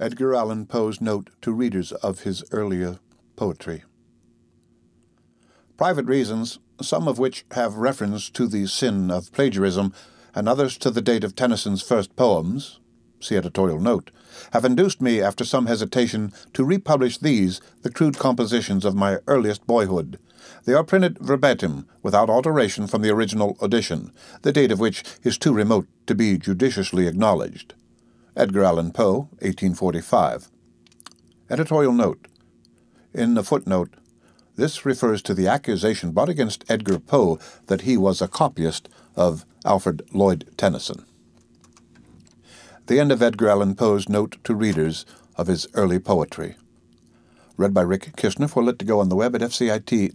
Edgar Allan Poe's note to readers of his earlier poetry. Private reasons, some of which have reference to the sin of plagiarism, and others to the date of Tennyson's first poems, see editorial note, have induced me, after some hesitation, to republish these, the crude compositions of my earliest boyhood. They are printed verbatim, without alteration from the original edition, the date of which is too remote to be judiciously acknowledged. Edgar Allan Poe, 1845. Editorial note. In the footnote, this refers to the accusation brought against Edgar Poe that he was a copyist of Alfred Lord Tennyson. The end of Edgar Allan Poe's note to readers of his early poetry. Read by Rick Kishner for Lit2Go on the web at fcit.usf.edu.